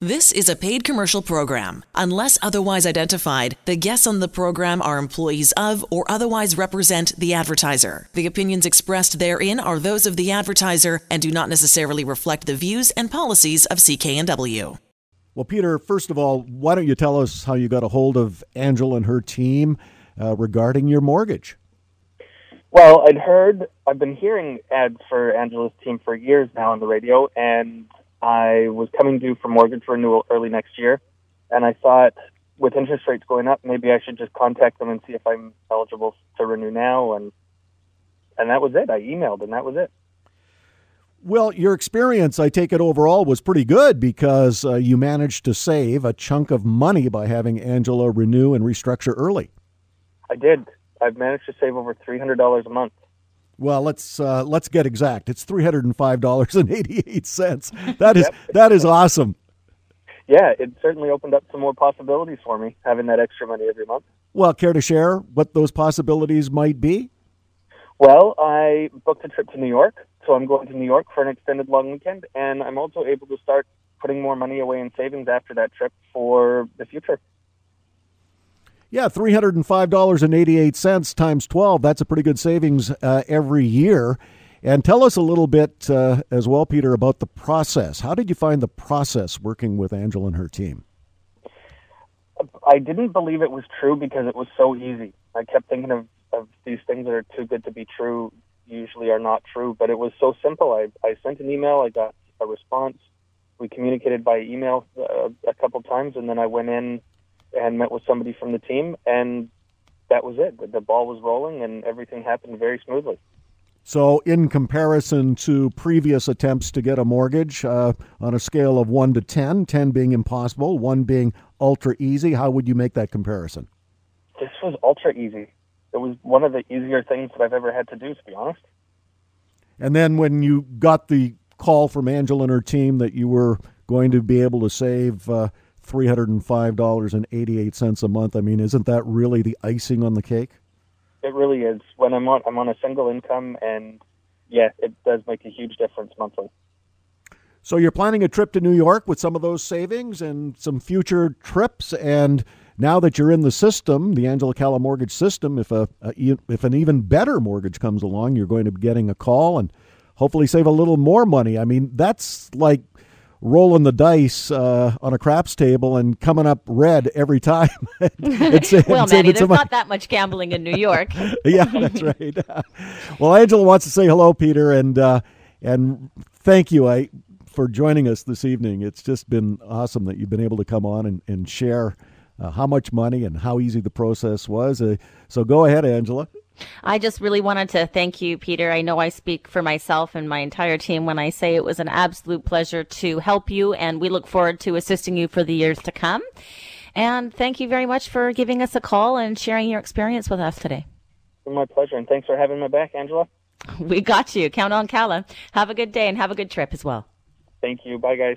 This is a paid commercial program. Unless otherwise identified, the guests on the program are employees of or otherwise represent the advertiser. The opinions expressed therein are those of the advertiser and do not necessarily reflect the views and policies of CKNW. Well, Peter, first of all, why don't you tell us how you got a hold of Angela and her team uh, regarding your mortgage? Well, I'd heard, I've been hearing ads for Angela's team for years now on the radio, and I was coming due for mortgage renewal early next year, and I thought with interest rates going up, maybe I should just contact them and see if I'm eligible to renew now. And and that was it. I emailed, and that was it. Well, your experience, I take it overall, was pretty good because uh, you managed to save a chunk of money by having Angela renew and restructure early. I did. I've managed to save over three hundred dollars a month. Well, let's uh, let's get exact. It's three hundred and five dollars and eighty eight cents. That is yep. that is awesome. Yeah, it certainly opened up some more possibilities for me having that extra money every month. Well, care to share what those possibilities might be? Well, I booked a trip to New York, so I'm going to New York for an extended long weekend, and I'm also able to start putting more money away in savings after that trip for the future. Yeah, $305.88 times 12. That's a pretty good savings uh, every year. And tell us a little bit uh, as well, Peter, about the process. How did you find the process working with Angela and her team? I didn't believe it was true because it was so easy. I kept thinking of, of these things that are too good to be true, usually are not true, but it was so simple. I, I sent an email, I got a response. We communicated by email uh, a couple times, and then I went in and met with somebody from the team, and that was it. The ball was rolling, and everything happened very smoothly. So, in comparison to previous attempts to get a mortgage, uh, on a scale of 1 to 10, 10 being impossible, 1 being ultra easy, how would you make that comparison? This was ultra easy. It was one of the easier things that I've ever had to do, to be honest. And then when you got the call from Angela and her team that you were going to be able to save uh, $305.88 a month. I mean, isn't that really the icing on the cake? It really is. When I'm on I'm on a single income and yeah, it does make a huge difference monthly. So you're planning a trip to New York with some of those savings and some future trips and now that you're in the system, the Angela Calla mortgage system, if a, a if an even better mortgage comes along, you're going to be getting a call and hopefully save a little more money. I mean, that's like rolling the dice uh, on a craps table and coming up red every time. it's, well, it's, there's not that much gambling in New York. yeah, that's right. well, Angela wants to say hello, Peter, and uh, and thank you I, for joining us this evening. It's just been awesome that you've been able to come on and, and share uh, how much money and how easy the process was. Uh, so go ahead, Angela. I just really wanted to thank you, Peter. I know I speak for myself and my entire team when I say it was an absolute pleasure to help you, and we look forward to assisting you for the years to come. And thank you very much for giving us a call and sharing your experience with us today. My pleasure, and thanks for having me back, Angela. We got you. Count on Calla. Have a good day and have a good trip as well. Thank you. Bye, guys.